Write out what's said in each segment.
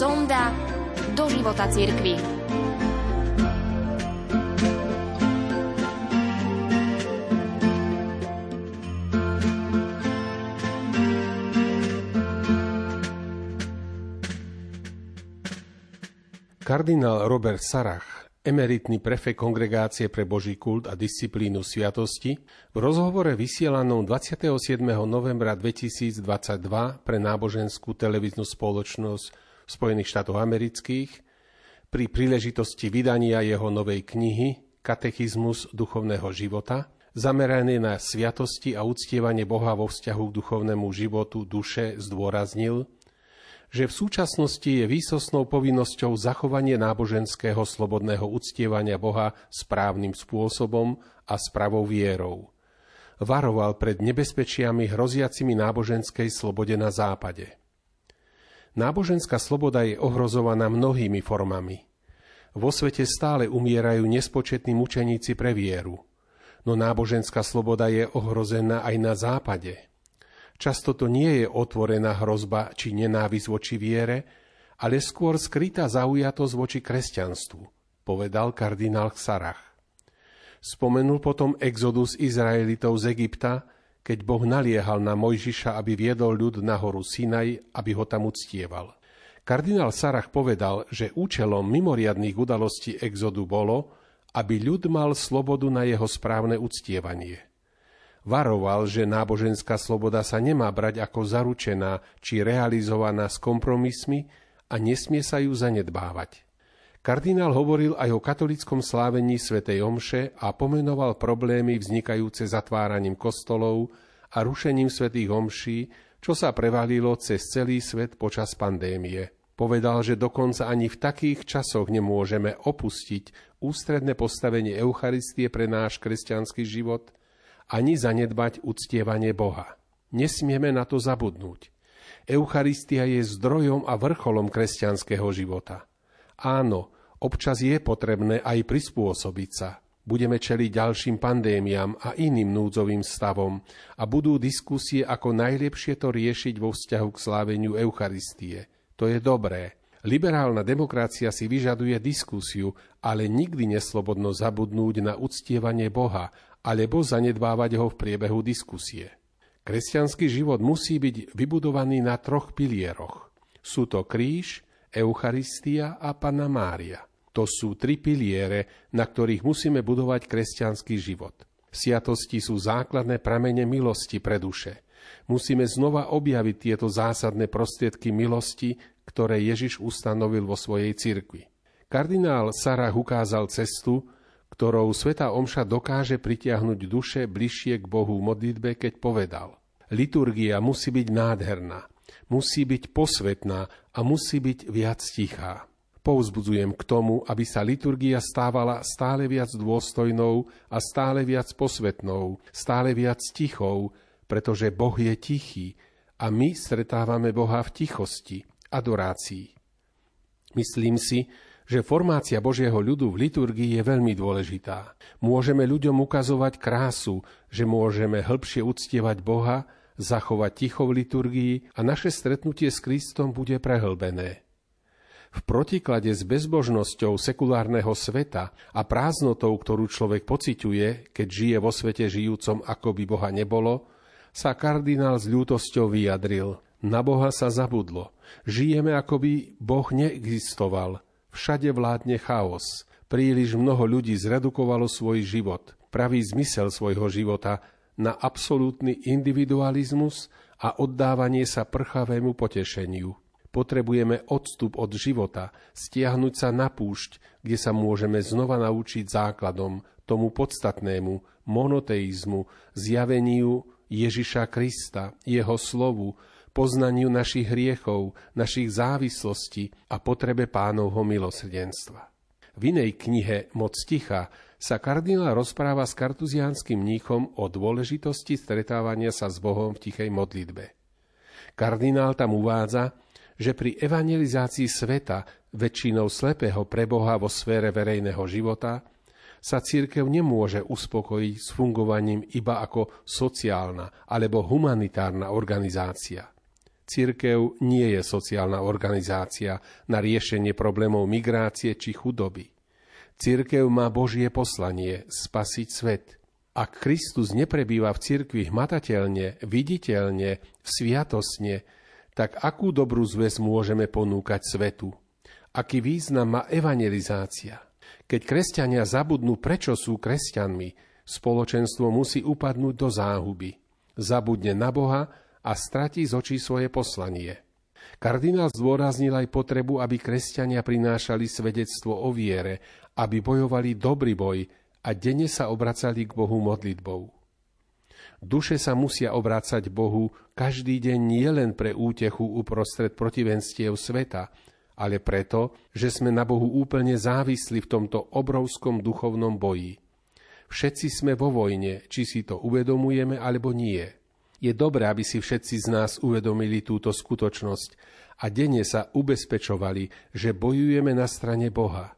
Sonda do života cirkvi. Kardinál Robert Sarach, emeritný prefekt Kongregácie pre Boží kult a disciplínu sviatosti, v rozhovore vysielanom 27. novembra 2022 pre náboženskú televíznu spoločnosť Spojených štátoch amerických pri príležitosti vydania jeho novej knihy Katechizmus duchovného života, zamerané na sviatosti a uctievanie Boha vo vzťahu k duchovnému životu duše zdôraznil, že v súčasnosti je výsosnou povinnosťou zachovanie náboženského slobodného uctievania Boha správnym spôsobom a spravou vierou. Varoval pred nebezpečiami hroziacimi náboženskej slobode na západe. Náboženská sloboda je ohrozovaná mnohými formami. Vo svete stále umierajú nespočetní mučeníci pre vieru, no náboženská sloboda je ohrozená aj na západe – Často to nie je otvorená hrozba či nenávisť voči viere, ale skôr skrytá zaujatosť voči kresťanstvu, povedal kardinál Sarach. Spomenul potom exodus Izraelitov z Egypta, keď Boh naliehal na Mojžiša, aby viedol ľud na horu Sinaj, aby ho tam uctieval. Kardinál Sarach povedal, že účelom mimoriadných udalostí exodu bolo, aby ľud mal slobodu na jeho správne uctievanie – Varoval, že náboženská sloboda sa nemá brať ako zaručená či realizovaná s kompromismi a nesmie sa ju zanedbávať. Kardinál hovoril aj o katolickom slávení svätej Omše a pomenoval problémy vznikajúce zatváraním kostolov a rušením svätých Omší, čo sa prevalilo cez celý svet počas pandémie. Povedal, že dokonca ani v takých časoch nemôžeme opustiť ústredné postavenie Eucharistie pre náš kresťanský život – ani zanedbať uctievanie Boha. Nesmieme na to zabudnúť. Eucharistia je zdrojom a vrcholom kresťanského života. Áno, občas je potrebné aj prispôsobiť sa. Budeme čeliť ďalším pandémiám a iným núdzovým stavom a budú diskusie, ako najlepšie to riešiť vo vzťahu k sláveniu Eucharistie. To je dobré. Liberálna demokracia si vyžaduje diskusiu, ale nikdy neslobodno zabudnúť na uctievanie Boha alebo zanedbávať ho v priebehu diskusie. Kresťanský život musí byť vybudovaný na troch pilieroch. Sú to kríž, Eucharistia a Pana Mária. To sú tri piliere, na ktorých musíme budovať kresťanský život. Sviatosti sú základné pramene milosti pre duše. Musíme znova objaviť tieto zásadné prostriedky milosti, ktoré Ježiš ustanovil vo svojej cirkvi. Kardinál Sarah ukázal cestu, ktorou Sveta Omša dokáže pritiahnuť duše bližšie k Bohu v modlitbe, keď povedal Liturgia musí byť nádherná, musí byť posvetná a musí byť viac tichá. Pouzbudzujem k tomu, aby sa liturgia stávala stále viac dôstojnou a stále viac posvetnou, stále viac tichou, pretože Boh je tichý a my stretávame Boha v tichosti, adorácii. Myslím si, že formácia Božieho ľudu v liturgii je veľmi dôležitá. Môžeme ľuďom ukazovať krásu, že môžeme hĺbšie uctievať Boha, zachovať ticho v liturgii a naše stretnutie s Kristom bude prehlbené. V protiklade s bezbožnosťou sekulárneho sveta a prázdnotou, ktorú človek pociťuje, keď žije vo svete žijúcom, ako by Boha nebolo, sa kardinál s ľútosťou vyjadril. Na Boha sa zabudlo. Žijeme, ako by Boh neexistoval – Všade vládne chaos. Príliš mnoho ľudí zredukovalo svoj život, pravý zmysel svojho života na absolútny individualizmus a oddávanie sa prchavému potešeniu. Potrebujeme odstup od života, stiahnuť sa na púšť, kde sa môžeme znova naučiť základom, tomu podstatnému, monoteizmu, zjaveniu Ježiša Krista, jeho slovu, poznaniu našich hriechov, našich závislostí a potrebe pánovho milosrdenstva. V inej knihe Moc ticha sa kardinál rozpráva s kartuziánskym mníchom o dôležitosti stretávania sa s Bohom v tichej modlitbe. Kardinál tam uvádza, že pri evangelizácii sveta, väčšinou slepého pre Boha vo sfére verejného života, sa církev nemôže uspokojiť s fungovaním iba ako sociálna alebo humanitárna organizácia – Cirkev nie je sociálna organizácia na riešenie problémov migrácie či chudoby. Cirkev má Božie poslanie spasiť svet. Ak Kristus neprebýva v cirkvi hmatateľne, viditeľne, sviatosne, tak akú dobrú zväz môžeme ponúkať svetu? Aký význam má evangelizácia? Keď kresťania zabudnú, prečo sú kresťanmi, spoločenstvo musí upadnúť do záhuby. Zabudne na Boha a stratí z očí svoje poslanie. Kardinál zdôraznil aj potrebu, aby kresťania prinášali svedectvo o viere, aby bojovali dobrý boj a denne sa obracali k Bohu modlitbou. Duše sa musia obrácať Bohu každý deň nielen pre útechu uprostred protivenstiev sveta, ale preto, že sme na Bohu úplne závisli v tomto obrovskom duchovnom boji. Všetci sme vo vojne, či si to uvedomujeme alebo nie – je dobré, aby si všetci z nás uvedomili túto skutočnosť a denne sa ubezpečovali, že bojujeme na strane Boha.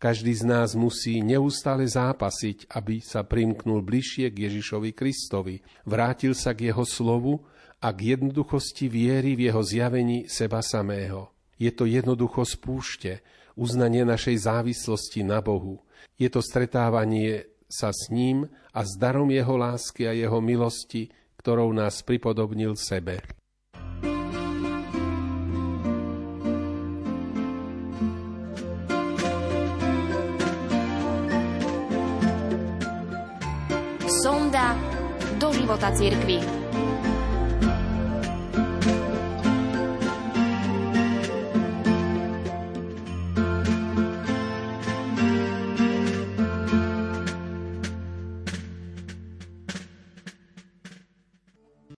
Každý z nás musí neustále zápasiť, aby sa primknul bližšie k Ježišovi Kristovi, vrátil sa k jeho slovu a k jednoduchosti viery v jeho zjavení seba samého. Je to jednoducho spúšte, uznanie našej závislosti na Bohu. Je to stretávanie sa s ním a s darom jeho lásky a jeho milosti, ktorou nás pripodobnil sebe. Sonda do života cirkvi.